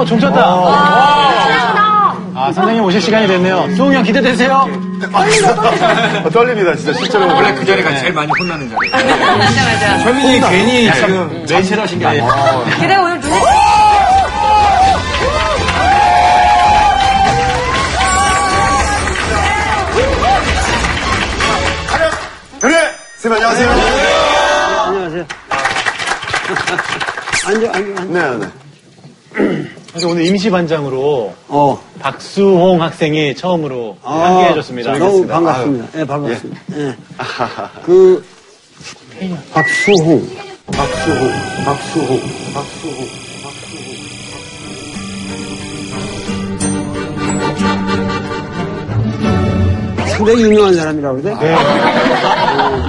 어, 종쳤다. 아, 선생님 오실 시간이 됐네요. 수홍이 형 기대되세요? 어, 떨립니다, 진짜, 실제로. 원래 그 자리가 제일 많이 혼나는 자리. 맞아, 맞아. 현민이 괜히 지금 매실 하신 게 아니고. 그래, 오늘 눈에. 그래! 선생님, 안녕하세요. 안녕하세요. 앉아, 앉아. 네, 네. 그래서 오늘 임시반장으로 어. 박수홍 학생이 처음으로 함께 해줬습니다. 너무 반갑습니다. 예, 반갑습니다. 예. 그, 박수홍, 박수홍, 박수홍, 박수홍. 상당히 유명한 사람이라고 그래? 네.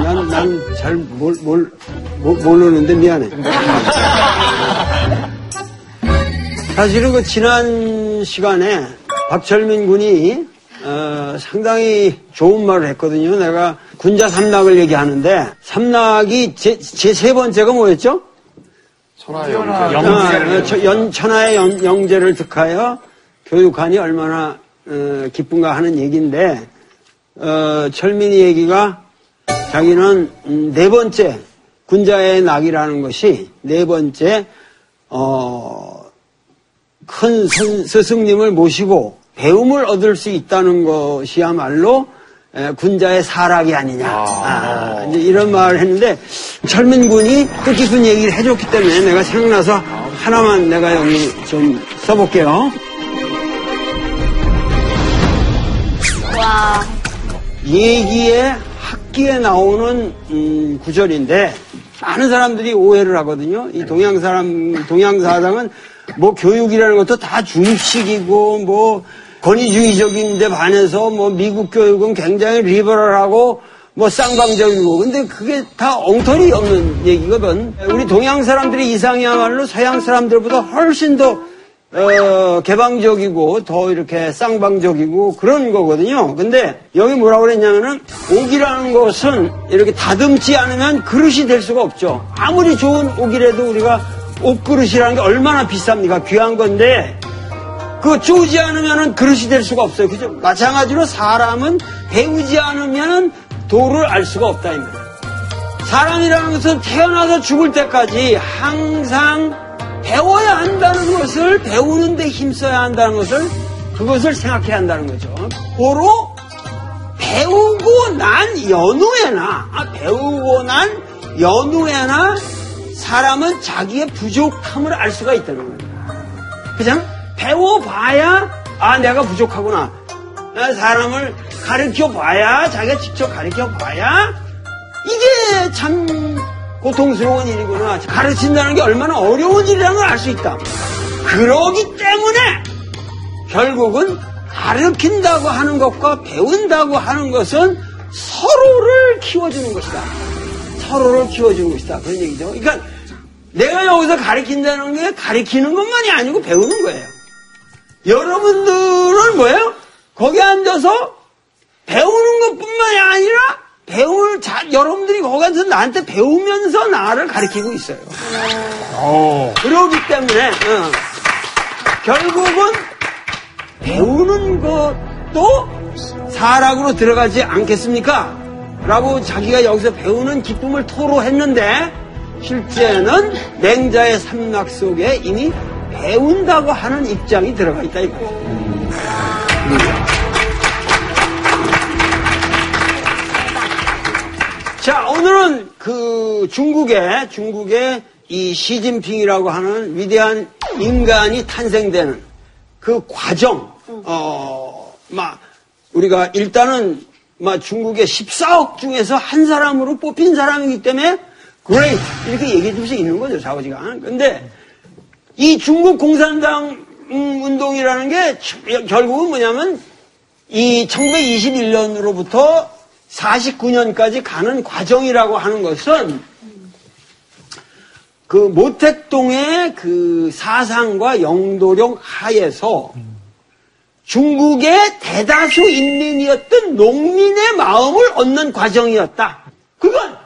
난, 난잘 몰, 몰, 모- 모르는데 미안해. 사실은 그 지난 시간에 박철민 군이 어, 상당히 좋은 말을 했거든요. 내가 군자 삼락을 얘기하는데 삼락이 제 세 번째가 뭐였죠? 천하의 아, 영재. 어, 저- 연, 천하의 연- 영재를 득하여 교육하니 얼마나 어, 기쁜가 하는 얘기인데 어, 철민이 얘기가 자기는 음, 네 번째 군자의 낙이라는 것이 네 번째 어, 큰 선- 스승님을 모시고 배움을 얻을 수 있다는 것이야말로 에, 군자의 사락이 아니냐. 아, 이제 이런 말을 했는데 철민 군이 뜻깊은 얘기를 해줬기 때문에 내가 생각나서 하나만 내가 여기 좀 써볼게요. 와. 얘기에 학기에 나오는 음, 구절인데 많은 사람들이 오해를 하거든요. 이 동양 사람 동양 사상은 뭐 교육이라는 것도 다 중식이고 뭐 권위주의적인데 반해서 뭐 미국 교육은 굉장히 리버럴하고 뭐 쌍방적이고 근데 그게 다 엉터리 없는 얘기거든. 우리 동양 사람들의 이상이야말로 서양 사람들보다 훨씬 더 어, 개방적이고 더 이렇게 쌍방적이고 그런 거거든요. 근데 여기 뭐라고 그랬냐면은 옥이라는 것은 이렇게 다듬지 않으면 그릇이 될 수가 없죠. 아무리 좋은 옥이라도 우리가 옥그릇이라는 게 얼마나 비쌉니까? 귀한 건데 그거 쪼지 않으면은 그릇이 될 수가 없어요. 그죠? 마찬가지로 사람은 배우지 않으면은 도를 알 수가 없다, 이 말이에요. 사람이라는 것은 태어나서 죽을 때까지 항상 배워야 한다는 것을 배우는데 힘써야 한다는 것을 그것을 생각해야 한다는 거죠. 고로 배우고 난 연후에나 아, 배우고 난 연후에나 사람은 자기의 부족함을 알 수가 있다는 겁니다. 그냥 배워봐야 아 내가 부족하구나. 나 사람을 가르쳐 봐야 자기가 직접 가르쳐 봐야 이게 참 고통스러운 일이구나. 가르친다는 게 얼마나 어려운 일이라는 걸 알 수 있다. 그러기 때문에 결국은 가르친다고 하는 것과 배운다고 하는 것은 서로를 키워주는 것이다. 서로를 키워주는 것이다. 그런 얘기죠. 그러니까 내가 여기서 가르친다는 게 가르치는 것만이 아니고 배우는 거예요. 여러분들은 뭐예요? 거기 앉아서 배우는 것뿐만이 아니라 배울 자, 여러분들이 거기 앉아서 나한테 배우면서 나를 가르치고 있어요. 그러기 때문에 어, 결국은 배우는 것도 사락으로 들어가지 않겠습니까? 라고 자기가 여기서 배우는 기쁨을 토로했는데 실제는 맹자의 삼락 속에 이미 배운다고 하는 입장이 들어가 있다 이거예요. 자, 오늘은 그 중국의, 중국의 이 시진핑이라고 하는 위대한 인간이 탄생되는 그 과정, 어, 막, 우리가 일단은 막 중국의 14억 중에서 한 사람으로 뽑힌 사람이기 때문에 그레이 이렇게 얘기해 줄 수 있는 거죠, 자오지가. 근데 이 중국 공산당 음, 운동이라는 게 결국은 뭐냐면 이 1921년으로부터 49년까지 가는 과정이라고 하는 것은 그 모택동의 그 사상과 영도령 하에서 중국의 대다수 인민이었던 농민의 마음을 얻는 과정이었다. 그건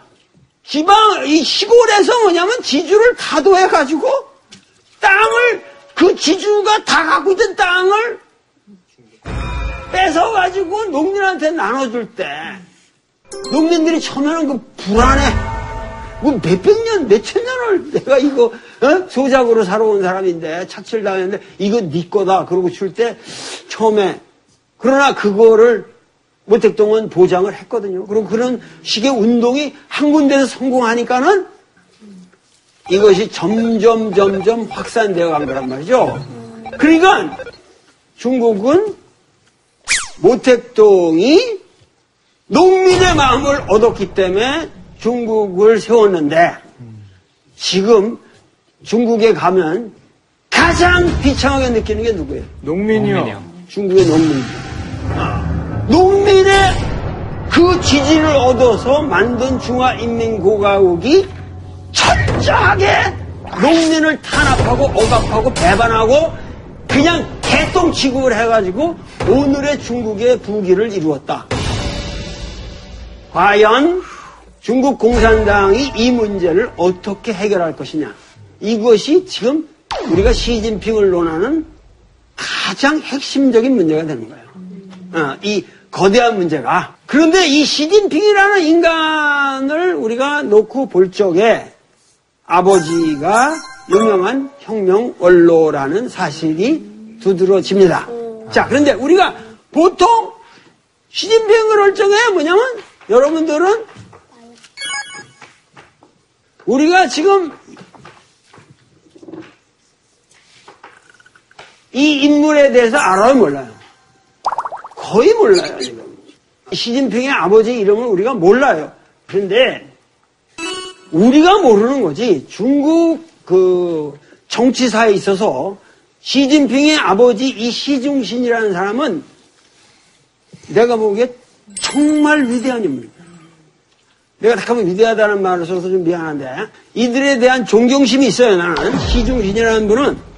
지방, 이 시골에서 뭐냐면 지주를 타도해가지고 땅을 그그 지주가 다 갖고 있던 땅을 뺏어가지고 농민한테 나눠줄 때 농민들이 처음에는 그 불안해. 뭐 몇백 년, 몇천 년을 내가 이거 어? 소작으로 살아온 사람인데 착취를 당했는데 이거 네 거다. 그러고 줄 때 처음에 그러나 그거를 모택동은 보장을 했거든요. 그리고 그런 식의 운동이 한 군데서 성공하니까는 이것이 점점 점점 확산되어 간 거란 말이죠. 그러니까 중국은 모택동이 농민의 마음을 얻었기 때문에 중국을 세웠는데 지금 중국에 가면 가장 비참하게 느끼는 게 누구예요? 농민이요. 중국의 농민. 농민의 그 지지를 얻어서 만든 중화인민공화국이 철저하게 농민을 탄압하고 억압하고 배반하고 그냥 개똥 취급을 해가지고 오늘의 중국의 부기를 이루었다. 과연 중국 공산당이 이 문제를 어떻게 해결할 것이냐. 이것이 지금 우리가 시진핑을 논하는 가장 핵심적인 문제가 되는 거예요. 어, 이 거대한 문제가. 그런데 이 시진핑이라는 인간을 우리가 놓고 볼 적에 아버지가 유명한 혁명 원로라는 사실이 두드러집니다. 자, 그런데 우리가 보통 시진핑을 할 적에 뭐냐면 여러분들은 우리가 지금 이 인물에 대해서 알아요, 몰라요? 거의 몰라요, 지금. 시진핑의 아버지 이름을 우리가 몰라요. 그런데 우리가 모르는 거지. 중국 그 정치사에 있어서 시진핑의 아버지 이 시중신이라는 사람은 내가 보기에 정말 위대한 인물입니다. 내가 잠깐만 위대하다는 말을 써서 좀 미안한데 이들에 대한 존경심이 있어요 나는 시중신이라는 분은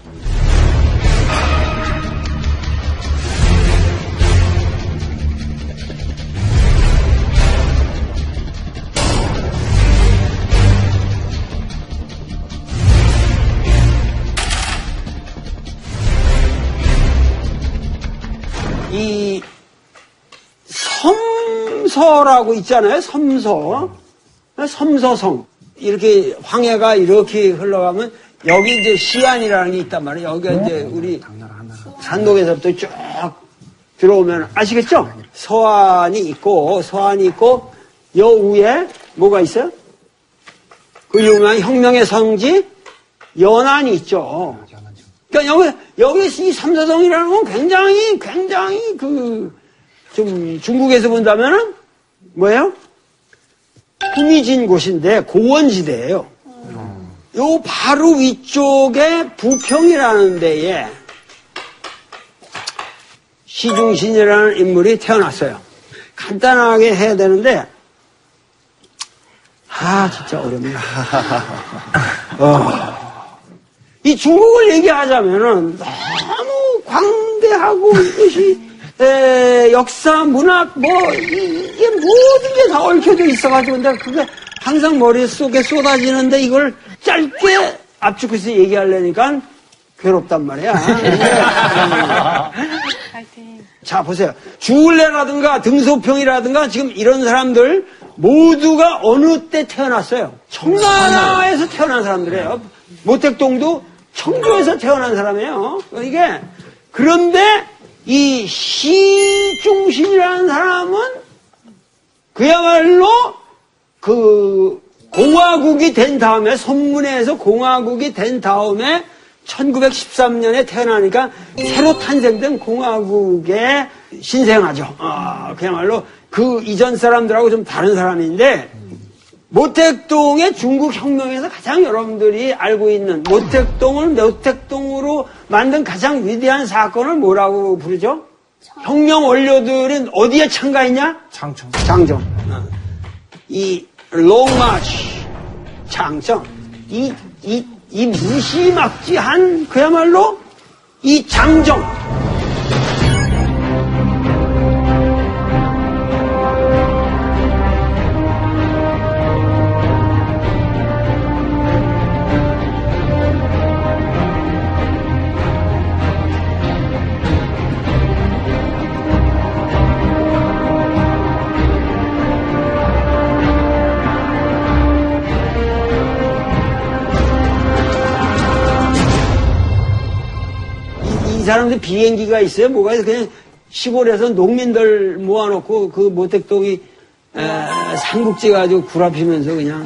섬서라고 있잖아요. 섬서. 섬서성. 이렇게 황해가 이렇게 흘러가면 여기 이제 시안이라는 게 있단 말이에요. 여기가 이제 우리 산동에서부터 쭉 들어오면 아시겠죠? 서안이 있고 서안이 있고 여 위에 뭐가 있어요? 그 유명한 혁명의 성지 연안이 있죠. 그러니까 여기 여기 이 삼사성이라는 건 굉장히 굉장히 그 좀 중국에서 본다면은 뭐예요? 후미진 곳인데 고원지대예요. 요 바로 위쪽에 부평이라는 데에 시중신이라는 인물이 태어났어요. 간단하게 해야 되는데 아 진짜 어렵네. 어. 이 중국을 얘기하자면은 너무 광대하고 이것이 에, 역사, 문학, 뭐, 이, 게 모든 게 다 얽혀져 있어가지고, 근데 그게 항상 머릿속에 쏟아지는데 이걸 짧게 압축해서 얘기하려니까 괴롭단 말이야. 자, 보세요. 주울레라든가 등소평이라든가 지금 이런 사람들 모두가 어느 때 태어났어요? 청나라에서 태어난 사람들이에요. 모택동도 청주에서 태어난 사람이에요. 이게, 그런데 이 시중신이라는 사람은 그야말로 그 공화국이 된 다음에 선문에서 공화국이 된 다음에 1913년에 태어나니까 새로 탄생된 공화국의 신생아죠. 아, 그야말로 그 이전 사람들하고 좀 다른 사람인데 모택동의 중국 혁명에서 가장 여러분들이 알고 있는 모택동을 모택동으로 만든 가장 위대한 사건을 뭐라고 부르죠? 혁명 원료들은 어디에 참가했냐? 장청. 장정. 이 롱마치 장정. 이, 이, 이 무시막지한 그야말로 이 장정. 사람들 비행기가 있어요. 뭐가 있어요. 그냥 시골에서 농민들 모아놓고 그 모택동이 에, 삼국지 가지고 구라피면서 그냥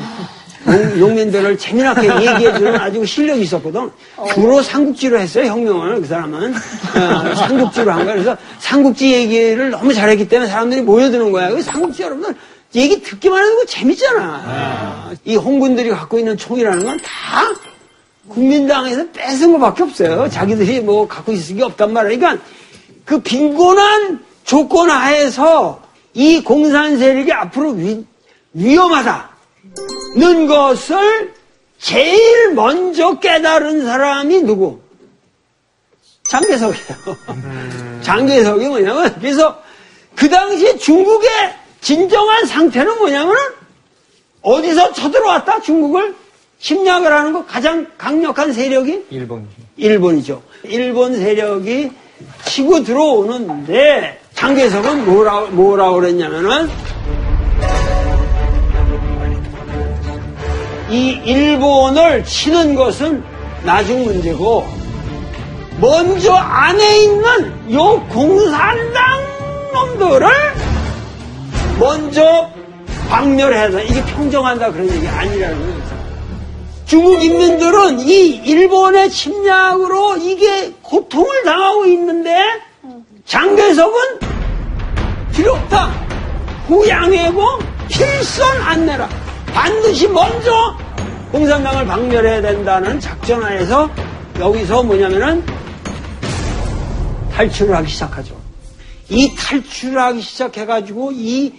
농, 농민들을 재미나게 얘기해주는 아주 실력이 있었거든. 주로 삼국지로 했어요, 혁명을. 그 사람은. 어, 삼국지로 한 거야. 그래서 삼국지 얘기를 너무 잘했기 때문에 사람들이 모여드는 거야. 그 삼국지 여러분들 얘기 듣기만 해도 재밌잖아. 이 홍군들이 갖고 있는 총이라는 건 다 국민당에서 뺏은 것밖에 없어요. 자기들이 뭐 갖고 있을 게 없단 말이야. 그러니까 그 빈곤한 조건 하에서 이 공산 세력이 앞으로 위, 위험하다는 것을 제일 먼저 깨달은 사람이 누구? 장개석이에요. 장개석이 뭐냐면 그래서 그 당시에 중국의 진정한 상태는 뭐냐면은 어디서 쳐들어왔다 중국을 침략을 하는 거 가장 강력한 세력이 일본. 일본이죠. 일본 세력이 치고 들어오는데 장개석은 뭐라 뭐라 그랬냐면은 이 일본을 치는 것은 나중 문제고 먼저 안에 있는 요 공산당 놈들을 먼저 박멸해서 이게 평정한다 그런 얘기 아니라는 거예요. 중국 인민들은 이 일본의 침략으로 이게 고통을 당하고 있는데 장개석은 필요 없다. 후양해고 필선 안 내라. 반드시 먼저 공산당을 박멸해야 된다는 작전하에서 여기서 뭐냐면은 탈출을 하기 시작하죠. 이 탈출을 하기 시작해가지고 이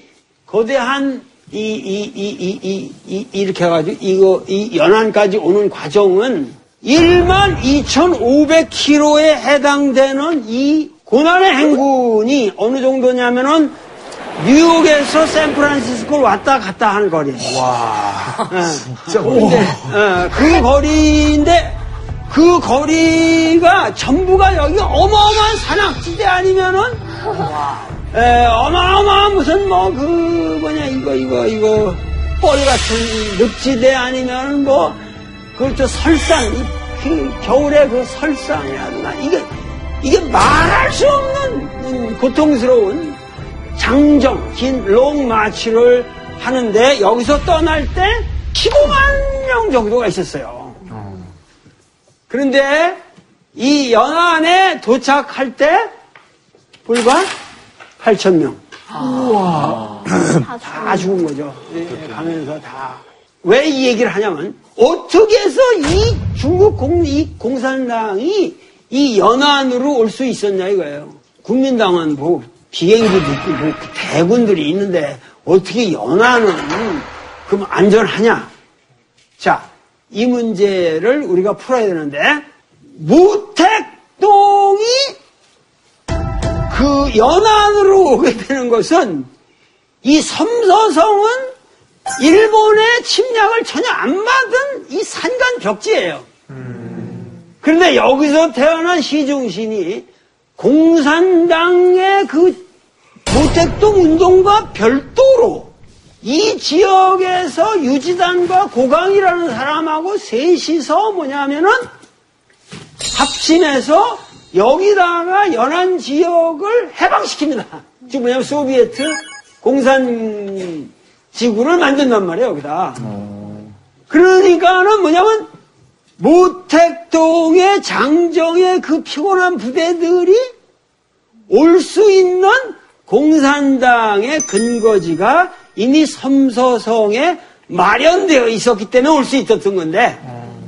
거대한 이, 이, 이, 이, 이, 이, 이렇게 해가지고 이거, 이 연안까지 오는 과정은 1만 2,500km에 해당되는 이 고난의 행군이 어느 정도냐면은 뉴욕에서 샌프란시스코를 왔다 갔다 하는 거리예요. 와, 진짜. 근데, 어, 그 거리인데 그 거리가 전부가 여기 어마어마한 산악지대 아니면은 에, 어마어마한 무슨 뭐 그 뭐냐 이거 이거 이거. 뻘 같은 늪지대 아니면 뭐 그렇죠 설산. 이, 그 겨울에 그 설산이라든가. 이게 이게 말할 수 없는 음, 고통스러운 장정 긴 롱마치를 하는데 여기서 떠날 때 15만 명 정도가 있었어요. 그런데 이 연안에 도착할 때 불과 8천 명. 다 죽은 거죠. 예, 가면서 다. 왜 이 얘기를 하냐면 어떻게 해서 이 중국 공, 이 공산당이 이 연안으로 올 수 있었냐 이거예요. 국민당은 뭐 비행기도 있고 뭐 대군들이 있는데 어떻게 연안은 그럼 안전하냐? 자, 이 문제를 우리가 풀어야 되는데 무택동이 그 연안으로 오게 되는 것은 이 섬서성은 일본의 침략을 전혀 안 받은 이 산간 벽지예요. 그런데 여기서 태어난 시중신이 공산당의 그 모택동 운동과 별도로 이 지역에서 유지단과 고강이라는 사람하고 셋이서 뭐냐면은 합심해서 여기다가 연안 지역을 해방시킵니다. 지금 뭐냐면 소비에트 공산 지구를 만든단 말이에요, 여기다. 그러니까는 뭐냐면 모택동의 장정의 그 피곤한 부대들이 올 수 있는 공산당의 근거지가 이미 섬서성에 마련되어 있었기 때문에 올 수 있었던 건데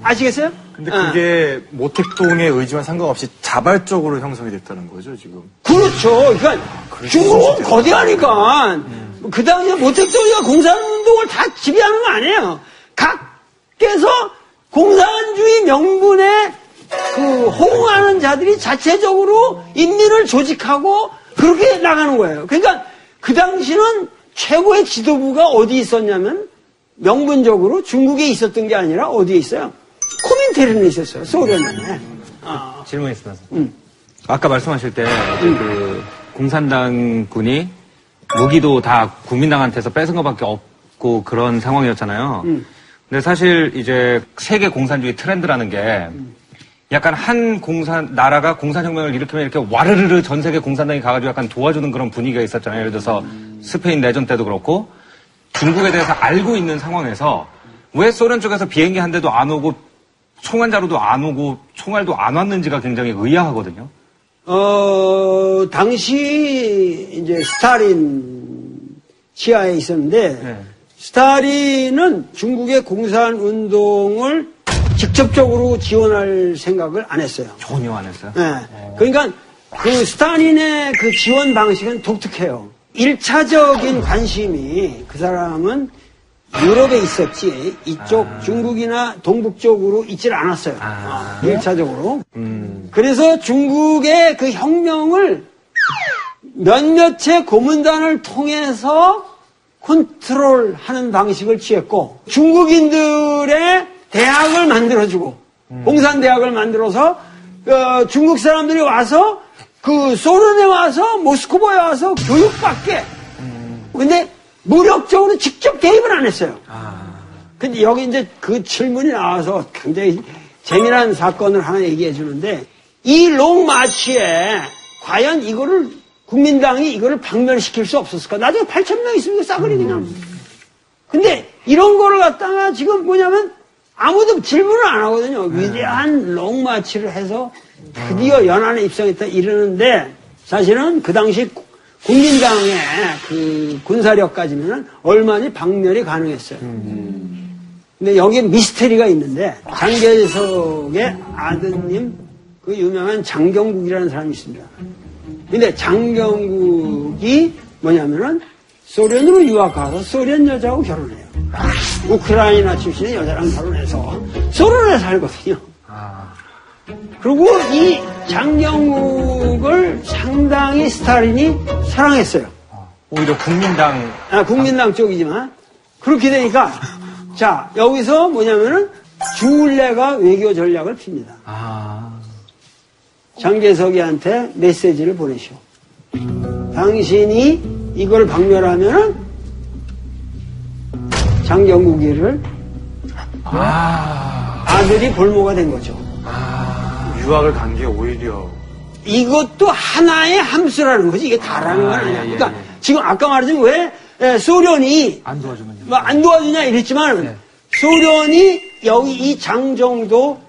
아시겠어요? 근데 어. 그게 모택동의 의지와 상관없이 자발적으로 형성이 됐다는 거죠, 지금. 그렇죠. 그러니까 중국은 거대하니까 그 당시에 모택동이가 공산운동을 다 지배하는 거 아니에요. 각께서 공산주의 명분에 그 호응하는 자들이 자체적으로 인민을 조직하고 그렇게 나가는 거예요. 그러니까 그 당시는 최고의 지도부가 어디 있었냐면 명분적으로 중국에 있었던 게 아니라 어디에 있어요? 코민테른에 있었어요. 소련에. 질문 있습니다. 음. 아까 말씀하실 때, 그, 공산당 군이 무기도 다 국민당한테서 뺏은 것밖에 없고 그런 상황이었잖아요. 음. 근데 사실 이제 세계 공산주의 트렌드라는 게 약간 한 공산 나라가 공산혁명을 일으키면 이렇게 와르르르 전 세계 공산당이 가가지고 약간 도와주는 그런 분위기가 있었잖아요. 예를 들어서 스페인 내전 때도 그렇고 중국에 대해서 알고 있는 상황에서 왜 소련 쪽에서 비행기 한 대도 안 오고 총한 자루도 안 오고 총알도 안 왔는지가 굉장히 의아하거든요. 어, 당시 이제 스탈린 치하에 있었는데 네. 스탈린은 중국의 공산 운동을 직접적으로 지원할 생각을 안 했어요. 전혀 안 했어요. 네. 그러니까 그 스탈린의 그 지원 방식은 독특해요. 일차적인 관심이 그 사람은 유럽에 있었지 이쪽 중국이나 동북 쪽으로 있질 않았어요. 아. 일차적으로 음. 그래서 중국의 그 혁명을 몇몇의 고문단을 통해서 컨트롤하는 방식을 취했고 중국인들의 대학을 만들어주고 공산대학을 만들어서 어, 중국 사람들이 와서 그 소련에 와서 모스크바에 와서 교육받게 근데 무력적으로 직접 개입을 안 했어요. 근데 여기 이제 그 질문이 나와서 굉장히 재미난 사건을 하나 얘기해 주는데 이 롱마치에 과연 이거를 국민당이 이거를 박멸시킬 수 없었을까? 나중에 8천 명 있으면 싸그리 그냥. 근데 이런 거를 갖다가 지금 뭐냐면 아무도 질문을 안 하거든요. 위대한 롱마치를 해서 드디어 연안에 입성했다 이러는데 사실은 그 당시 국민당의 그 군사력 까지는 얼마나 박멸이 가능했어요. 근데 여기에 미스테리가 있는데 장계석의 아드님 그 유명한 장경국이라는 사람이 있습니다. 근데 장경국이 뭐냐면은 소련으로 유학 가서 소련 여자하고 결혼해요. 우크라이나 출신의 여자랑 결혼해서 소련에 살거든요. 그리고 이 장경국을 상당히 스탈린이 사랑했어요. 오히려 국민당 아, 국민당 쪽이지만 그렇게 되니까 자 여기서 뭐냐면은 주울레가 외교 전략을 핍니다. 아, 장계석이한테 메시지를 보내시오. 당신이 이걸 박멸하면은 장경국이를 아들이 볼모가 된 거죠. 유학을 간 게 오히려 이것도 하나의 함수라는 거지. 이게 다라는 건 아, 아니야. 예, 예, 그러니까 예. 지금 아까 말했지만 왜 에, 소련이 안 도와주면요. 뭐안 도와주냐 이랬지만 네. 소련이 여기 이 장정도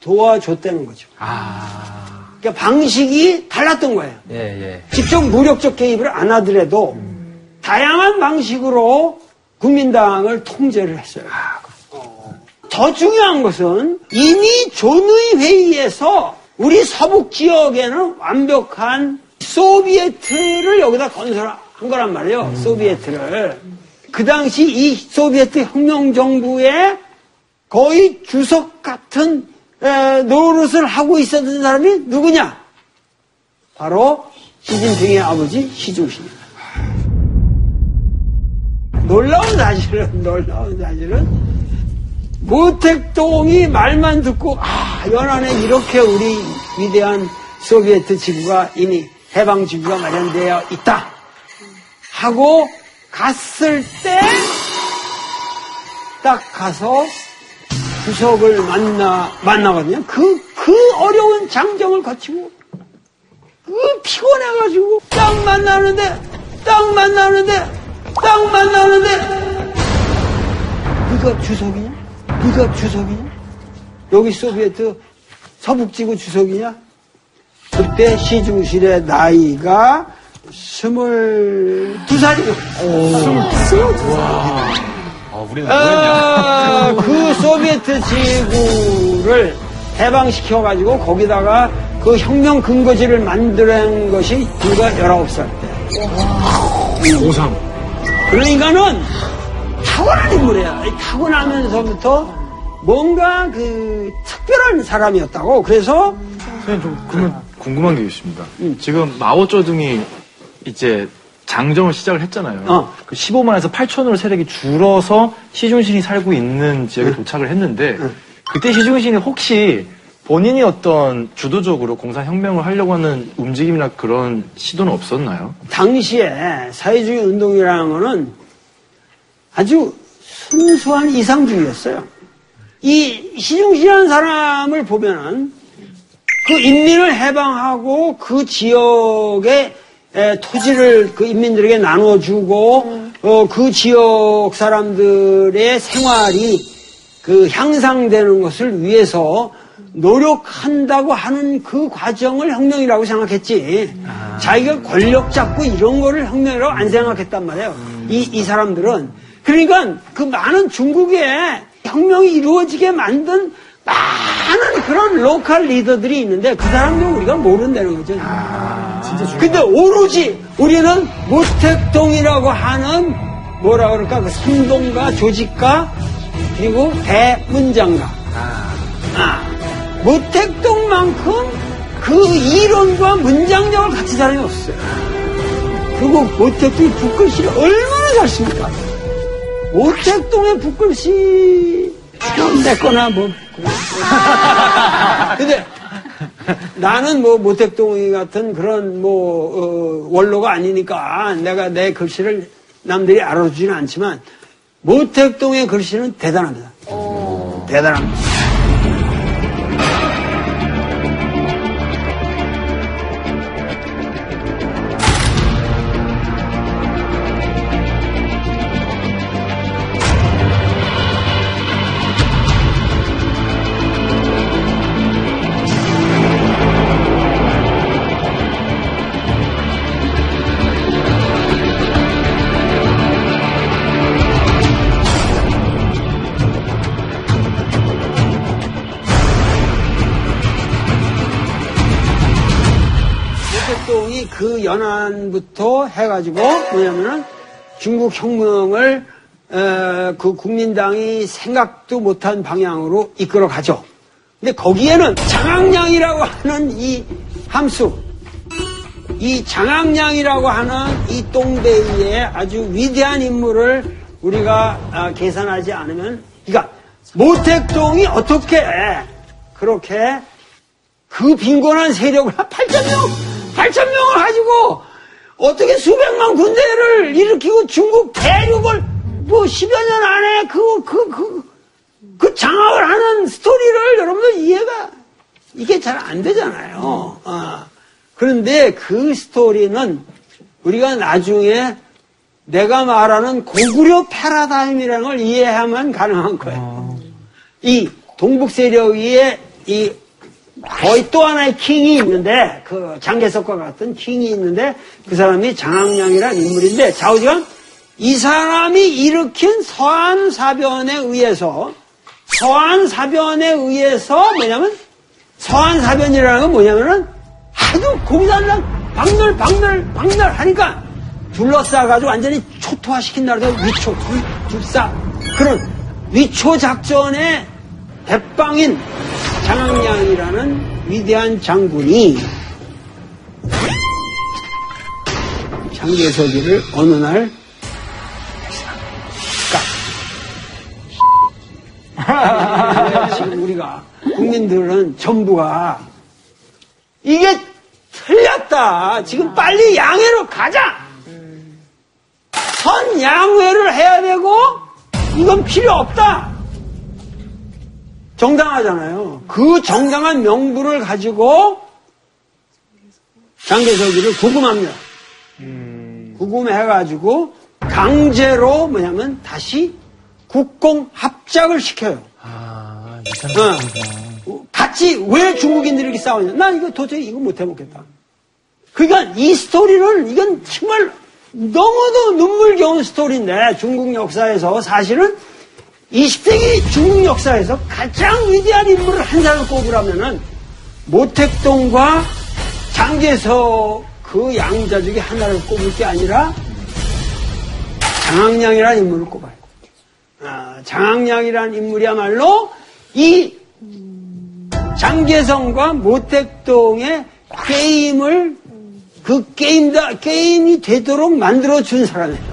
도와줬다는 거죠. 아, 그러니까 방식이 달랐던 거예요. 예, 예. 직접 무력적 개입을 안 하더라도 다양한 방식으로 국민당을 통제를 했어요. 어. 더 중요한 것은 이미 존의 회의에서 우리 서북 지역에는 완벽한 소비에트를 여기다 건설한 거란 말이에요. 소비에트를. 그 당시 이 소비에트 혁명 정부의 거의 주석 같은 에, 노릇을 하고 있었던 사람이 누구냐? 바로 시진핑의 아버지 시중신입니다. 놀라운 사실은 놀라운 사실은 모택동이 말만 듣고 아 연안에 이렇게 우리 위대한 소비에트 지구가 이미 해방 지구가 마련되어 있다 하고 갔을 때 딱 가서 부석을 만나 만나거든요. 그그 어려운 장정을 거치고 그 피곤해가지고 딱 만나는데 딱 만나는데 딱 만나는데 네가 주석이냐? 네가 주석이냐? 여기 소비에트 서북지구 주석이냐? 그때 시중실의 나이가 스물두 살이요. 어, 우리는 뭐였냐? 아, 그 소비에트 지구를 해방시켜가지고 거기다가 그 혁명 근거지를 만드는 것이 불과 19살 때. 고3 그러니까는 타고난 인물이야. 이 타고나면서부터 뭔가 그 특별한 사람이었다고. 그래서 선생님 좀 그러면 궁금한 게 있습니다. 지금 마오쩌둥이 이제 장정을 시작을 했잖아요. 어. 그 15만에서 8천으로 세력이 줄어서 시중신이 살고 있는 지역에 도착을 했는데 그때 시중신이 혹시 본인이 어떤 주도적으로 공산혁명을 하려고 하는 움직임이나 그런 시도는 없었나요? 당시에 사회주의 운동이라는 거는 아주 순수한 이상주의였어요. 이 시중시라는 사람을 보면은 그 인민을 해방하고 그 지역의 에, 토지를 그 인민들에게 나눠주고 어, 그 지역 사람들의 생활이 그 향상되는 것을 위해서 노력한다고 하는 그 과정을 혁명이라고 생각했지. 자기가 권력 잡고 이런 거를 혁명이라고 안 생각했단 말이에요. 이, 이 사람들은. 그러니까 그 많은 중국에 혁명이 이루어지게 만든 많은 그런 로컬 리더들이 있는데 그 사람들 우리가 모른다는 거죠. 근데 오로지 우리는 모택동이라고 하는 뭐라 그럴까 그 선동가 조직가 그리고 대문장가 아, 모택동만큼 그 이론과 문장력을 같이 사람이 없어요. 그리고 모택동이 북글씨를 얼마나 잘 씁니까? 모택동의 북글씨 내 거나 뭐 근데 나는 뭐 모택동이 같은 그런 뭐 어, 원로가 아니니까 내가 내 글씨를 남들이 알아주지는 않지만 모택동의 글씨는 대단합니다. 대단합니다. 연안부터 해가지고 뭐냐면은 중국 혁명을 에, 그 국민당이 생각도 못한 방향으로 이끌어 가죠. 근데 거기에는 장학량이라고 하는 이 함수, 이 장학량이라고 하는 이 똥배이의 아주 위대한 인물을 우리가 아, 계산하지 않으면, 그러니까 모택동이 어떻게 그렇게 그 빈곤한 세력을 8천명, 8천 명을 가지고 어떻게 수백만 군대를 일으키고 중국 대륙을 뭐 10여 년 안에 그, 그, 그, 그 장악을 하는 스토리를 여러분들 이해가 이게 잘 안 되잖아요. 어. 그런데 그 스토리는 우리가 나중에 내가 말하는 고구려 패러다임이라는 걸 이해하면 가능한 거예요. 이 동북 세력 위에 이 거의 또 하나의 킹이 있는데 그 장개석과 같은 킹이 있는데 그 사람이 장학량이라는 인물인데 좌우지간? 이 사람이 일으킨 서한 사변에 의해서 서한 사변에 의해서 뭐냐면 서한 사변이라는 건 뭐냐면은 아주 공산당 박멸 박멸 박멸 하니까 둘러싸가지고 완전히 초토화시킨 나라가 위초 둘, 둘싸 그런 위초 작전의 대빵인 장학량이라는 위대한 장군이 장개석이를 어느 날 까. 지금 우리가 국민들은 전부가 이게 틀렸다. 지금 빨리 양회로 가자. 선 양회를 해야 되고 이건 필요 없다. 정당하잖아요. 그 정당한 명분을 가지고 장개석이를 구금합니다. 구금해가지고 강제로 뭐냐면 다시 국공 합작을 시켜요. 어. 같이 왜 중국인들이 이렇게 싸우냐? 난 이거 도저히 이거 못 해먹겠다. 그러니까 이 스토리는 이건 정말 너무도 눈물겨운 스토리인데 중국 역사에서 사실은 20세기 중국 역사에서 가장 위대한 인물을 한 사람을 꼽으라면은 모택동과 장개석 그 양자 중에 하나를 꼽을 게 아니라 장학량이라는 인물을 꼽아요. 아, 장학량이라는 인물이야말로 이 장개성과 모택동의 게임을 그 게임 다 게임이 되도록 만들어 준 사람이에요.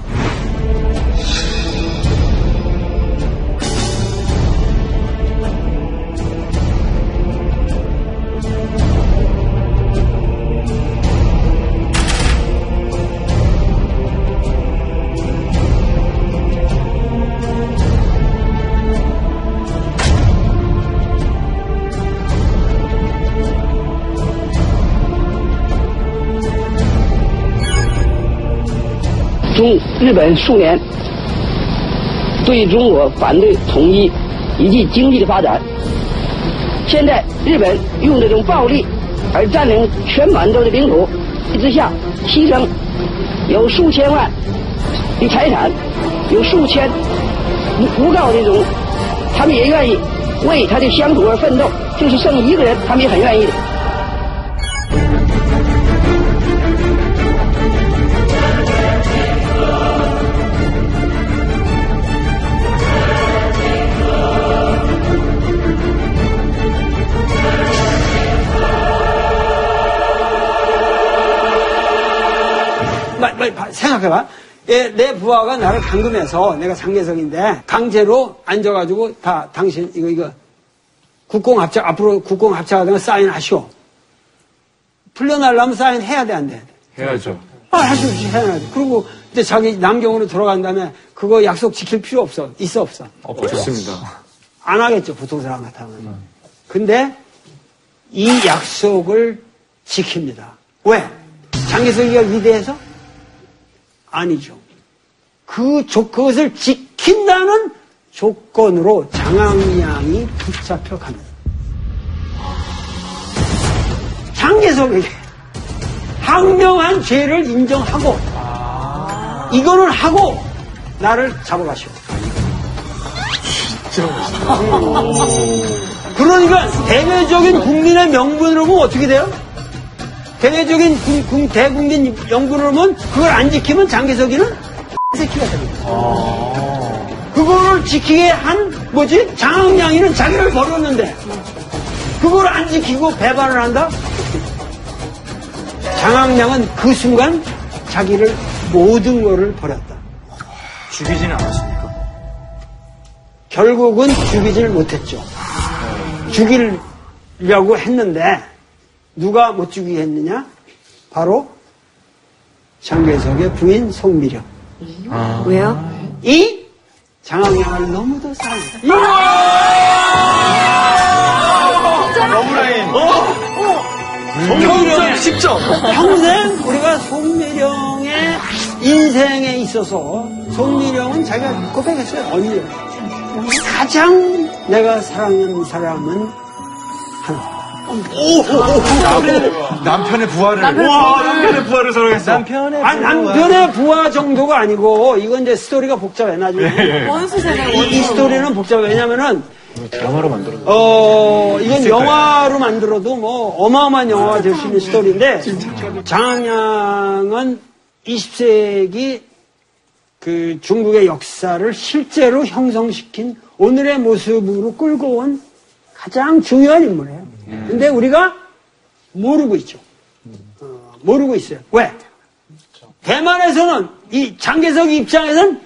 中日本数年对中国反对统一以及经济的发展。现在日本用这种暴力而占领全满洲的领土之下，牺牲有数千万的财产，有数千不告这种，他们也愿意为他的乡土而奋斗，就是剩一个人，他们也很愿意的。 생각해봐. 예, 내 부하가 나를 감금해서 내가 장계석인데 강제로 앉아가지고 다 당신 이거 이거 국공 합작 앞으로 국공 합작하다가 사인하시오. 풀려나려면 사인 해야 돼 안 돼? 해야죠. 아, 할수 없이 해야지. 그리고 이제 자기 남경으로 돌아간 다음에 그거 약속 지킬 필요 없어. 있어 없어. 없습니다. 안 하겠죠 보통 사람 같으면. 근데 이 약속을 지킵니다. 왜? 장기석이가 위대해서? 아니죠. 그 조, 그것을 지킨다는 조건으로 장항량이 붙잡혀 갑니다. 장계석에게 항명한 죄를 인정하고 이거는 하고 나를 잡아가시오. 그러니까 대외적인 국민의 명분으로 보면 어떻게 돼요? 대외적인 군- 군- 대국민 명분으로 보면 그걸 안 지키면 장기석이는 새끼가 됩니다. 그거를 지키게 한 뭐지? 장항량이는 자기를 버렸는데 그걸 안 지키고 배반을 한다? 장항량은 그 순간 자기를 모든 거를 버렸다. 죽이지는 않았습니까? 결국은 죽이질 못했죠. 죽이려고 했는데 누가 못 죽이게 했느냐? 바로 장계석의 부인 송미령. 왜요? 이 장항량을 너무도 사랑했다. 러브라인. 송미령의 10점. 평생 우리가 송미령의 인생에 있어서 송미령은 자기가 고백했어요. 언니. 가장 내가 사랑하는 사람은 하나. 남편의 부하를. 와, 남편의 부하를 사랑했어. 남편의 아니, 남편의 부하 정도가 아니고, 이건 이제 스토리가 복잡해, 나중에. 원수잖아요, 이, 이 원수. 스토리는 복잡해. 왜냐면은, 드라마로 만들어. 어, 이건 영화로 만들어도 뭐, 어마어마한 영화가 될 수 있는 스토리인데, 장항량은 20세기 그 중국의 역사를 실제로 형성시킨 오늘의 모습으로 끌고 온 가장 중요한 인물이에요. 근데 우리가 모르고 있죠. 어, 모르고 있어요. 왜? 대만에서는 이 장계석 입장에서는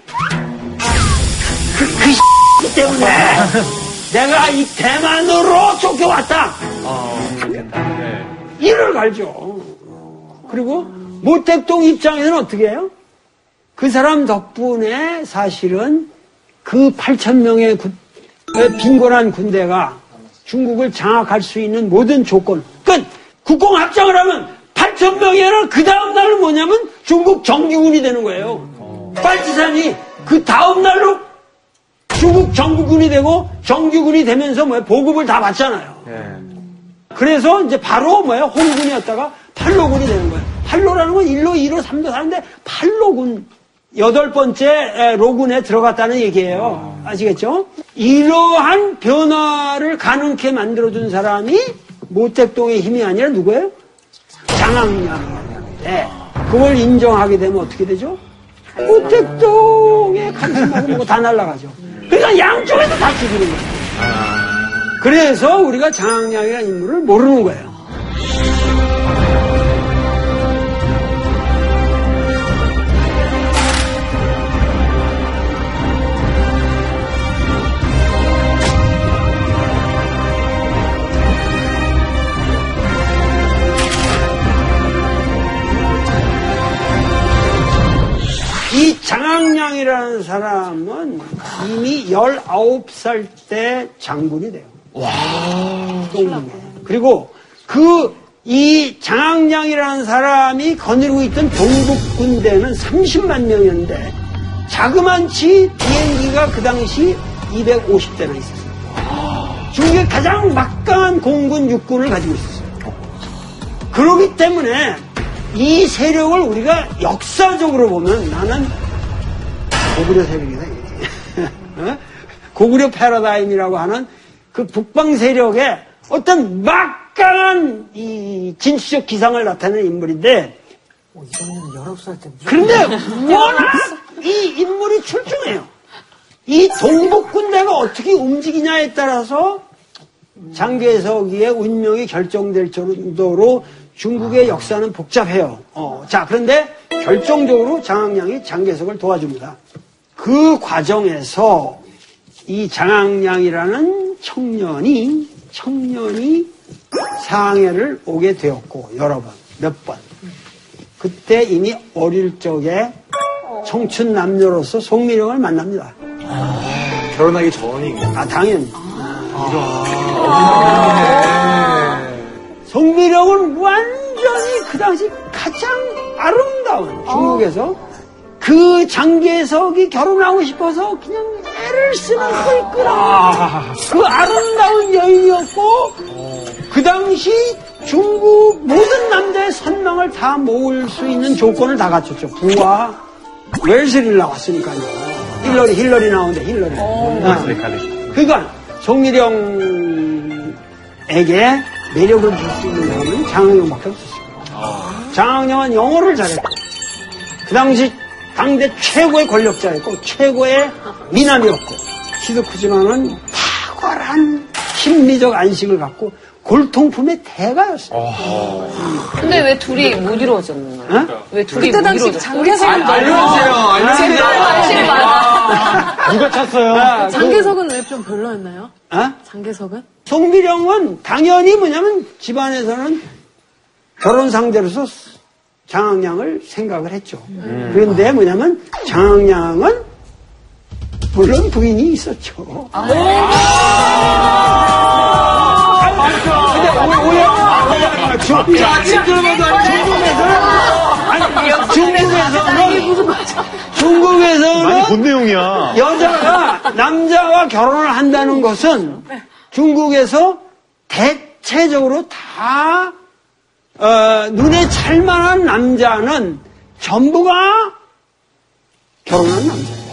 그, 그 때문에 내가 이 대만으로 쫓겨왔다. 이를 갈죠. 어, 그리고 모택동 입장에서는 어떻게 해요? 그 사람 덕분에 사실은 그 8천 명의 군- 빈곤한 군대가 중국을 장악할 수 있는 모든 조건, 끝! 국공 합작을 하면 8천 명이 아니라 그 다음 날은 뭐냐면 중국 정규군이 되는 거예요. 빨치산이 그 다음 날로 중국 정규군이 되고 정규군이 되면서 뭐야 보급을 다 받잖아요. 그래서 이제 바로 뭐야 홍군이었다가 팔로군이 되는 거예요. 팔로라는 건 1로, 2로, 3로 사는데 팔로군 여덟 번째 에, 로군에 들어갔다는 얘기예요. 아시겠죠? 이러한 변화를 가능케 만들어준 사람이 모택동의 힘이 아니라 누구예요? 장항량이었는데 그걸 인정하게 되면 어떻게 되죠? 모택동의 카리스마고 뭐고 다 날아가죠. 그러니까 양쪽에서 다 죽이는 거예요. 그래서 우리가 장항량이라는 인물을 모르는 거예요. 이 장항량이라는 사람은 이미 19살 때 장군이 돼요. 와. 그리고 그 이 장항량이라는 사람이 거느리고 있던 동북 군대는 30만 명이었는데 자그만치 비행기가 그 당시 250대나 있었어요. 중국의 가장 막강한 공군 육군을 가지고 있었어요. 그러기 때문에 이 세력을 우리가 역사적으로 보면 나는 고구려 세력이다. 어? 고구려 패러다임이라고 하는 그 북방 세력의 어떤 막강한 이 진취적 기상을 나타내는 인물인데 그런데 워낙 이 인물이 출중해요. 이 동북 군대가 어떻게 움직이냐에 따라서 장개석이의 운명이 결정될 정도로 중국의 역사는 복잡해요. 어, 자, 그런데 결정적으로 장항량이 장개석을 도와줍니다. 그 과정에서 이 장항량이라는 청년이 청년이 상해를 오게 되었고 여러 번, 몇 번. 그때 이미 어릴 적에 청춘 남녀로서 송미령을 만납니다. 결혼하기 전이. 아, 당연히. 송미령은 완전히 그 당시 가장 아름다운 중국에서 그 장계석이 결혼하고 싶어서 그냥 애를 쓰는 끌끌한 그 아름다운 여인이었고 그 당시 중국 모든 남자의 선망을 다 모을 수 있는 조건을 다 갖췄죠. 부와 웰슬이 나왔으니까요. 힐러리 힐러리 나오는데 힐러리. 아. 그러니까 송미령에게 매력을 줄 수 있는 사람은 장항영밖에 없었어요. 장항영은 영어를 잘했고 그 당시 당대 최고의 권력자였고 최고의 미남이었고 키도 크지만은 탁월한 심리적 안식을 갖고 골통품의 대가였어요. 근데 왜 둘이 못? 어? 왜 둘이 그때 못 당시 이루어졌어요? 장개석은 알려주세요. 알려주세요. 누가 찼어요? 아, 그, 장개석은 왜 좀 별로였나요? 어? 장개석은? 송미령은 당연히 뭐냐면 집안에서는 결혼 상대로서 장항량을 생각을 했죠. 그런데 뭐냐면 장항량은 물론 부인이 있었죠. 근데 오- 오해, 오해, 중- 중국에서는 아니, 중국에서는 중국에서는 많이 본 내용이야. 여자가 남자와 결혼을 한다는 것은 중국에서 대체적으로 다 어, 눈에 찰만한 남자는 전부가 결혼한 남자예요.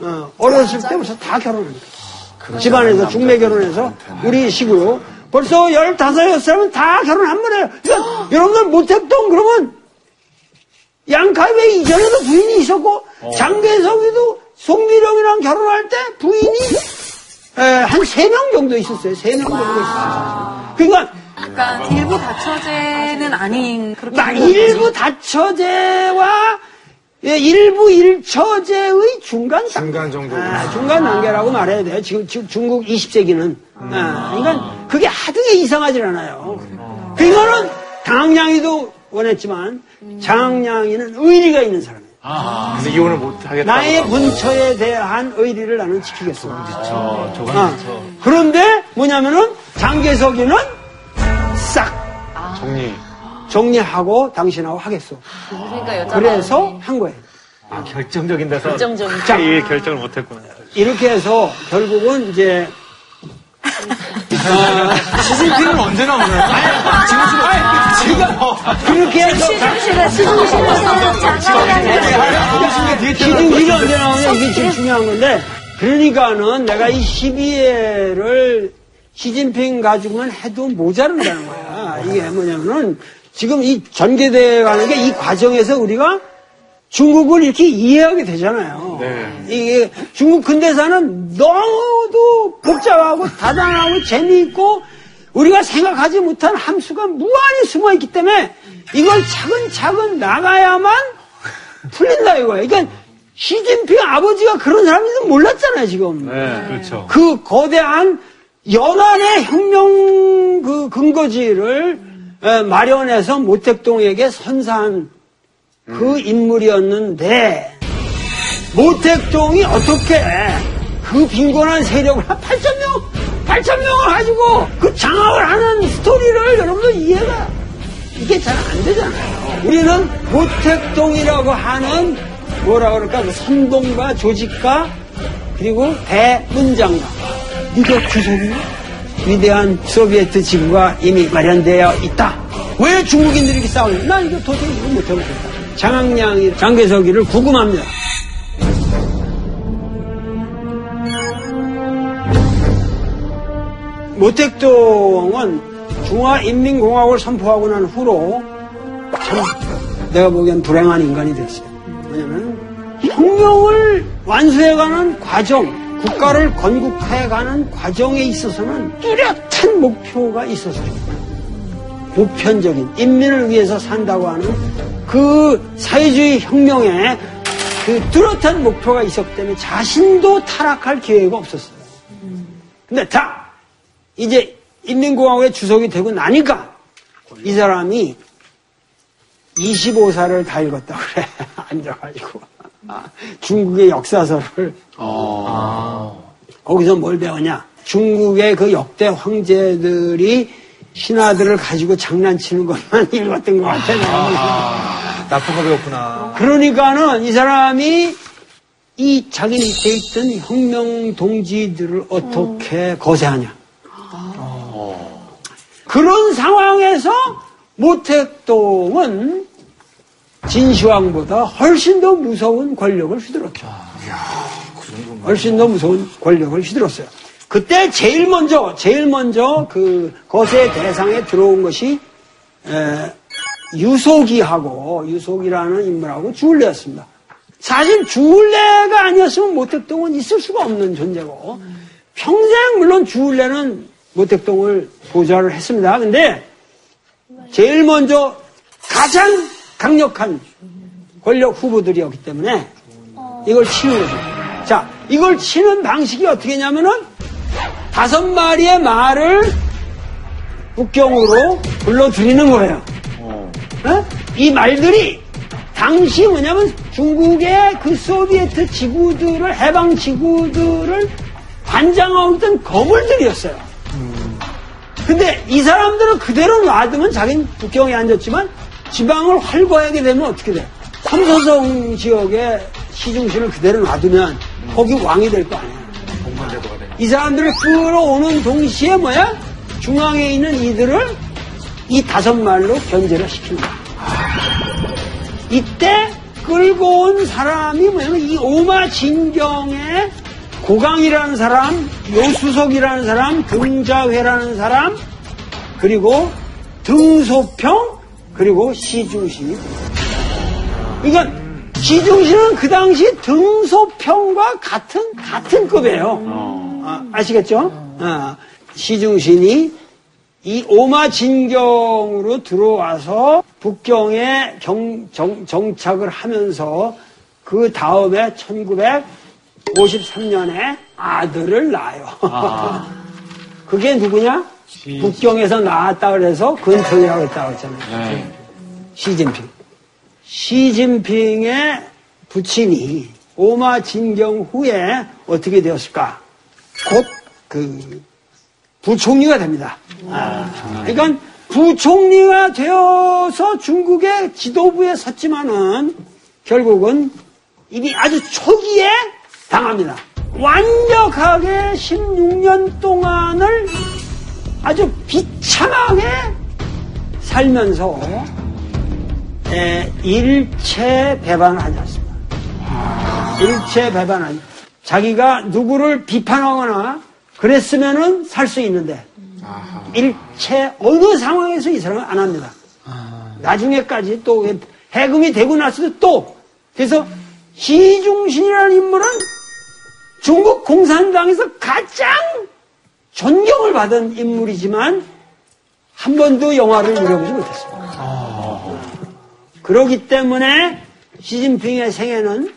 어, 어렸을 때부터 다 결혼합니다. 집안에서 중매 결혼해서 우리 식으로 벌써 15, 6살이면 다 결혼한 거예요. 그러니까 여러분들 모택동 그러면 양카이베 이전에도 부인이 있었고 장계석이도 송미령이랑 결혼할 때 부인이 한 세 명 정도 있었어요. 세 명 정도 있었어요. 그러니까 약간 일부 다처제는 아닌 그렇게 나. 일부 다처제와 예, 일부 일처제의 중간 단계. 중간 정도. 아, 중간 단계라고 말해야 돼요. 지금, 지금 중국 20세기는. 아, 그러니까 그게 하등에 이상하질 않아요. 그거는 당량이도 원했지만 장량이는 의리가 있는 사람이에요. 아, 근데 이혼을 못 하겠다. 나의 분처에 대한 의리를 나는 지키겠어. 어, 조간 아, 그런데 뭐냐면은 장계석이는 싹 정리. 정리하고 당신하고 하겠어. 그러니까 여자 그래서 한 거예요. 아, 결정적인 데서 결정적인 자, 이 결정을 못 했구나. 이렇게 해서 결국은 이제 시즌 언제 나 오나요? 그렇게 해서 시중실에서 장난감이 시중기가 언제 나오냐 이게 제일 중요한 건데 그러니까는 내가 이 12회를 시진핑 가지고만 해도 모자른다는 거야. 이게 뭐냐면은 지금 이 전개돼 가는 게 이 과정에서 우리가 중국을 이렇게 이해하게 되잖아요. 이게 중국 근대사는 너무도 복잡하고 다단하고 재미있고 우리가 생각하지 못한 함수가 무한히 숨어 있기 때문에 이걸 차근차근 나가야만 풀린다 이거예요. 그러니까 시진핑 아버지가 그런 사람인지 몰랐잖아요, 지금. 네, 그렇죠. 그 거대한 연안의 혁명 그 근거지를 에, 마련해서 모택동에게 선사한 그 인물이었는데 모택동이 어떻게 그 빈곤한 세력을 8천 명, 8천명을 가지고 그 장악을 하는 스토리를 여러분들 이해가 이게 잘 안 되잖아요. 우리는 모택동이라고 하는 뭐라 그럴까 그 선동가 조직가 그리고 대문장가 이게 주석이 위대한 소비에트 지구가 이미 마련되어 있다. 왜 중국인들이 이렇게 싸우냐? 나 이거 도저히 못해먹겠다. 장학량이 장개석이를 구금합니다. 모택동은 중화인민공화국을 선포하고 난 후로 참 내가 보기엔 불행한 인간이 됐어요. 왜냐면 혁명을 완수해가는 과정, 국가를 건국해가는 과정에 있어서는 뚜렷한 목표가 있었어요. 보편적인 인민을 위해서 산다고 하는 그 사회주의 혁명에 그 뚜렷한 목표가 있었기 때문에 자신도 타락할 기회가 없었어요. 근데 자, 이제 인민공화국의 주석이 되고 나니까 이 사람이 25사를 다 읽었다 그래. 앉아가지고. 아, 중국의 역사서를. 거기서 뭘 배웠냐? 중국의 그 역대 황제들이 신하들을 가지고 장난치는 것만 읽었던 것 같아. 요 나쁜 거 배웠구나. 그러니까는 이 사람이 이 자기 밑에 있던 혁명 동지들을 어떻게 거세하냐. 그런 상황에서 모택동은 진시황보다 훨씬 더 무서운 권력을 휘둘렀죠. 훨씬 더 무서운 권력을 휘둘렀어요. 그때 제일 먼저, 제일 먼저 그 거세 대상에 들어온 것이 에, 유속이하고 유속이라는 인물하고 주울레였습니다. 사실 주울레가 아니었으면 모택동은 있을 수가 없는 존재고 평생 물론 주울레는 모택동을 보좌를 했습니다. 근데 제일 먼저 가장 강력한 권력 후보들이었기 때문에 이걸 치는 거죠. 자, 이걸 치는 방식이 어떻게 했냐면은 다섯 마리의 말을 북경으로 불러들이는 거예요. 어? 이 말들이 당시 뭐냐면 중국의 그 소비에트 지구들을 해방 지구들을 관장하고 있던 거물들이었어요. 근데 이 사람들은 그대로 놔두면 자기는 북경에 앉았지만 지방을 활보하게 되면 어떻게 돼? 삼서성 지역의 시중신을 그대로 놔두면 거기 왕이 될 거 아니야. 이 사람들을 끌어오는 동시에 뭐야? 중앙에 있는 이들을 이 다섯 말로 견제를 시킵니다. 이때 끌고 온 사람이 뭐냐면 이 오마 진경의 고강이라는 사람, 요수석이라는 사람, 등자회라는 사람, 그리고 등소평, 그리고 시중신이. 이건 시중신은 그 당시 등소평과 같은 같은 급이에요. 아, 아시겠죠? 아, 시중신이 이 오마 진경으로 들어와서 북경에 경, 정, 정착을 하면서 그 다음에 1953년에 아들을 낳아요. 그게 누구냐? 북경에서 나왔다 그래서 근청이라고 했다고 했잖아요. 시진핑. 시진핑의 부친이 오마 진경 후에 어떻게 되었을까? 곧 그 부총리가 됩니다. 그러니까 부총리가 되어서 중국의 지도부에 섰지만은 결국은 이미 아주 초기에 당합니다. 완벽하게 16년 동안을 아주 비참하게 살면서 에, 일체 배반을 하지 않습니다. 일체 배반을 자기가 누구를 비판하거나 그랬으면은 살 수 있는데 일체 어느 상황에서 이 사람은 안 합니다. 나중에까지 또 해금이 되고 나서도 또 그래서 시중신이라는 인물은 중국 공산당에서 가장 존경을 받은 인물이지만 한 번도 영화를 누려보지 못했습니다. 그러기 때문에 시진핑의 생애는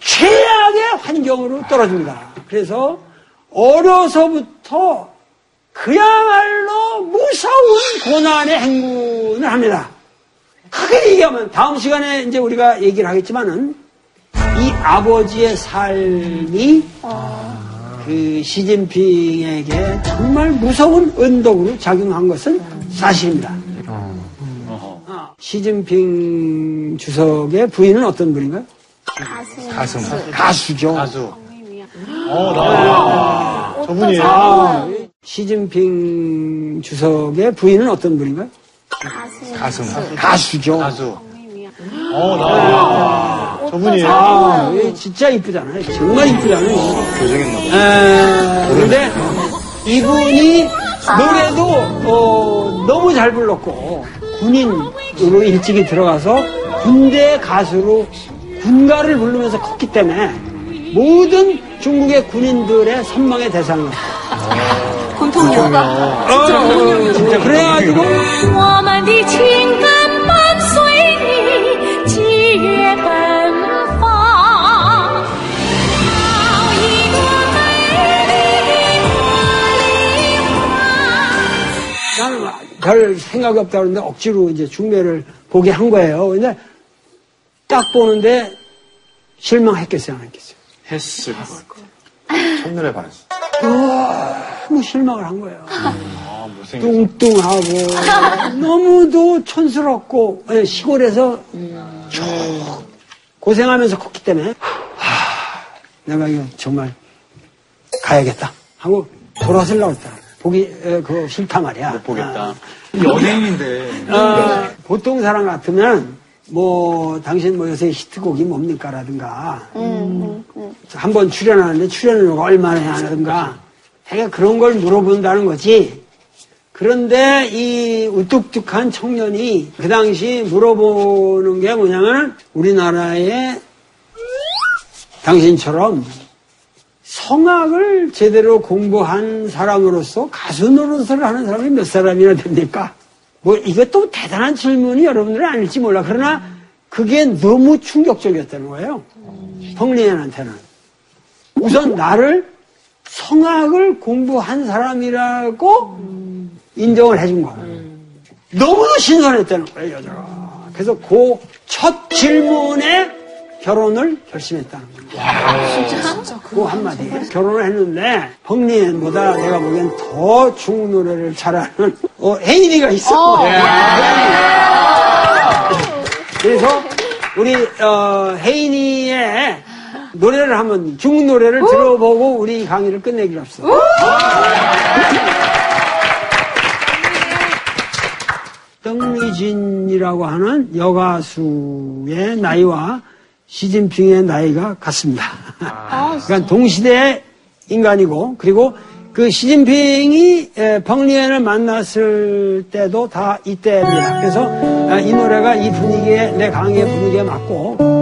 최악의 환경으로 떨어집니다. 그래서 어려서부터 그야말로 무서운 고난의 행군을 합니다. 크게 얘기하면 다음 시간에 이제 우리가 얘기를 하겠지만은 이 아버지의 삶이 그그 시진핑에게 정말 무서운 은덕으로 작용한 것은 사실입니다. 어, 시진핑 주석의 부인은 어떤 분인가요? 가슴. 가수죠. 가수. 어, 나. 저분이에요. 아, 시진핑 주석의 부인은 어떤 분인가요? 가슴. 가수죠. 가수. 어, 나. 저분이에요. 아, 예, 진짜 이쁘잖아요. 정말 이쁘잖아요. 교정했나 봐. 에, 근데 이분이 노래도 어, 너무 잘 불렀고 군인으로 일찍이 들어가서 군대 가수로 군가를 부르면서 컸기 때문에 모든 중국의 군인들의 선망의 대상은 군통령가 아, 어, 진짜 어, 군통령 진짜 그래가지고 나는 별 생각이 없다 그러는데 억지로 이제 중매를 보게 한 거예요. 근데 딱 보는데 실망했겠어요, 안 했겠어요? 했을 것 같아. 첫눈에 반했어. 너무 실망을 한 거예요. 아, 못생겼어. 뚱뚱하고 너무도 촌스럽고 예, 시골에서 쭉 고생하면서 컸기 때문에 하, 내가 이거 정말 가야겠다 하고 돌아서려고 했다. 보기 에, 그거 싫다 말이야. 못 보겠다. 연예인인데. 아, 보통 사람 같으면 뭐 당신 뭐 요새 히트곡이 뭡니까라든가. 한번 출연하는데 출연료가 뭐 얼마나 하는가. 되게 그런 걸 물어본다는 거지. 그런데 이 우뚝뚝한 청년이 그 당시 물어보는 게 뭐냐면 우리나라에 당신처럼 성악을 제대로 공부한 사람으로서 가수 노릇을 하는 사람이 몇 사람이나 됩니까? 뭐 이것도 대단한 질문이 여러분들은 아닐지 몰라. 그러나 그게 너무 충격적이었다는 거예요. 펑리엔한테는. 우선 나를 성악을 공부한 사람이라고 인정을 해준 거예요. 너무도 신선했다는 거예요, 여자가. 그래서 그 첫 질문에 결혼을 결심했다는 거예요. 진짜? 그 한마디에 결혼을 했는데 펑리엔보다 내가 보기엔 더 중국 노래를 잘하는 어, 혜인이가 있어. 예. 그래서 우리 어, 혜인이의 노래를 한번 중국 노래를 들어보고 우리 강의를 끝내기로 합시다.邓丽진이라고 하는 여가수의 나이와 시진핑의 나이가 같습니다. 그러니까 동시대 인간이고 그리고 그 시진핑이 에, 펑리엔을 만났을 때도 다 이때입니다. 그래서 아, 이 노래가 이 분위기에 내 강의의 분위기에 맞고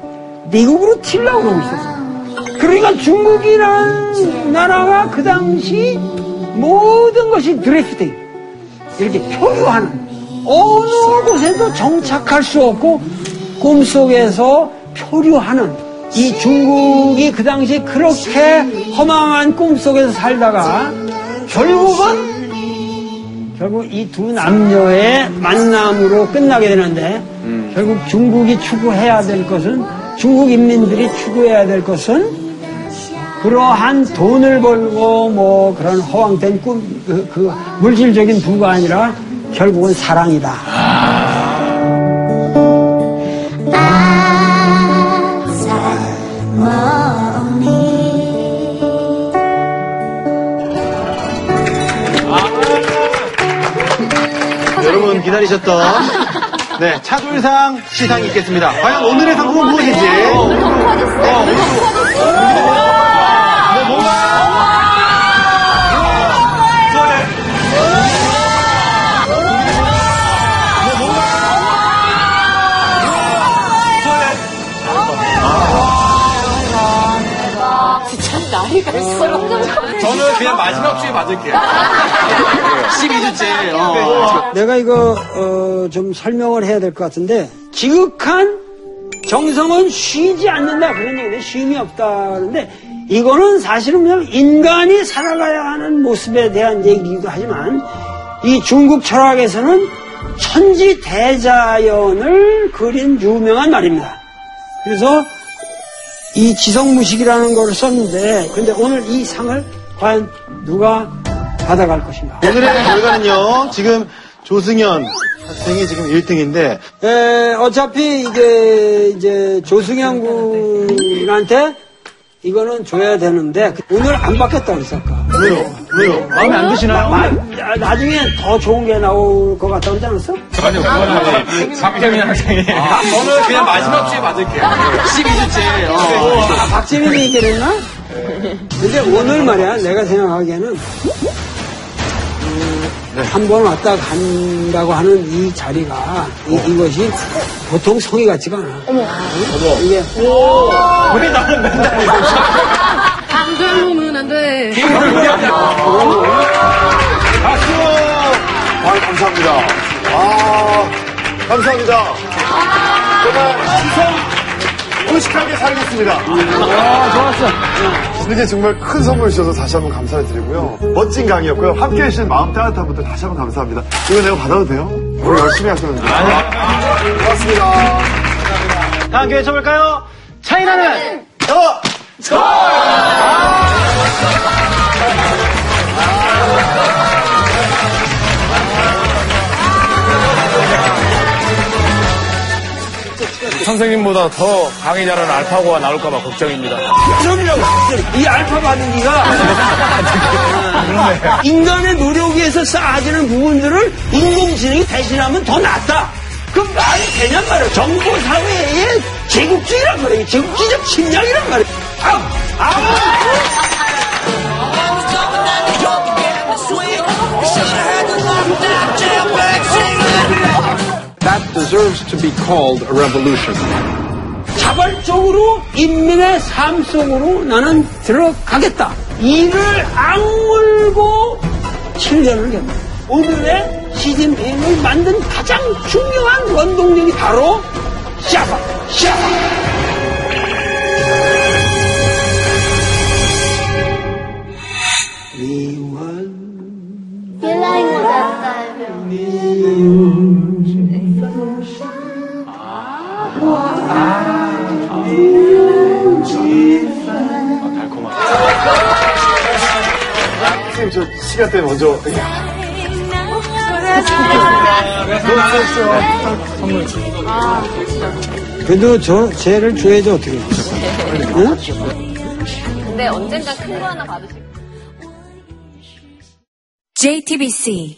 미국으로 튀려고 그러고 있었어요. 그러니까 중국이라는 나라가 그 당시 모든 것이 드래프팅 이렇게 표류하는 어느 곳에도 정착할 수 없고 꿈속에서 표류하는 이 중국이 그 당시 그렇게 허망한 꿈속에서 살다가 결국은 결국 이 두 남녀의 만남으로 끝나게 되는데 결국 중국이 추구해야 될 것은 중국 인민들이 추구해야 될 것은 그러한 돈을 벌고 뭐 그런 허황된 꿈, 그, 그 물질적인 부가 아니라 결국은 사랑이다. 아, 여러분 기다리셨던 네, 차돌상 시상이 있겠습니다. 과연 오늘의 상품은 무엇인지. 진짜 그냥 마지막 주에 맞을게요. 12주째. 어. 내가 이거 어, 좀 설명을 해야 될 것 같은데 지극한 정성은 쉬지 않는다 그런 얘기인데 쉼이 없다는데 이거는 사실은 그냥 인간이 살아가야 하는 모습에 대한 얘기이기도 하지만 이 중국 철학에서는 천지 대자연을 그린 유명한 말입니다. 그래서 이 지성무식이라는 걸 썼는데 근데 오늘 이 상을 과연 누가 받아갈 것인가? 오늘의 결과는요, 지금 조승현 학생이 지금 1등인데, 에, 어차피 이게 이제 조승현 군한테 이거는 줘야 되는데 오늘 안 받겠다고 그랬어 아까. 왜요? 왜요? 마음에 안 드시나요? 마- 나- 나중에 더 좋은 게 나올 것 같다고 그러지 않았어? 아니요, 그거는 박재민 학생이. 저는 그냥 마지막 주에 맞을게요. 12주째. 어. 아, 박재민이 얘기했나? 근데 오늘 말이야 내가 생각하기에는 한번 왔다 간다고 하는 이 자리가 이, 이것이 보통 성의 같지가 않아. 어머, 이게 왜 나는 맨날 안 젊으면 안 돼. 박수! 아, 감사합니다. 아, 감사합니다. 정말 시성 의식하게 살겠습니다. 아, 좋았어. 이게 정말 큰 선물 주셔서 다시 한번 감사를 드리고요. 멋진 강의였고요. 함께 해주신 마음 따뜻한 분들 다시 한번 감사합니다. 이거 내가 받아도 돼요? 오늘 열심히 할 건데. 고맙습니다. 다음 기회 쳐볼까요? 차이나는! 저! 선생님보다 더 강의 잘하는 알파고가 나올까봐 걱정입니다. 그럼요. 이 알파 바둑이가 인간의 노력 위해서 쌓아지는 부분들을 인공지능이 대신하면 더 낫다. 그 말이 되냔 말이야. 정보 사회의 제국주의란 말이에요. 제국주의적 침략이란 말이에요. 아, 아. That deserves to be called a revolution. 자발적으로 인민의 삶 속으로 나는 들어가겠다. 이를 악물고 7년을 겪는 오늘의 시진핑을 만든 가장 중요한 원동력이 바로 샤바, 샤바. 미원 原 아, 달콤하다. 아, 네, 선생님, 저 시간 때 먼저. 그래도 아, 저, 쟤를 줘야지 어떻게. 응? 근데 언젠가 큰 거 하나 받으실 JTBC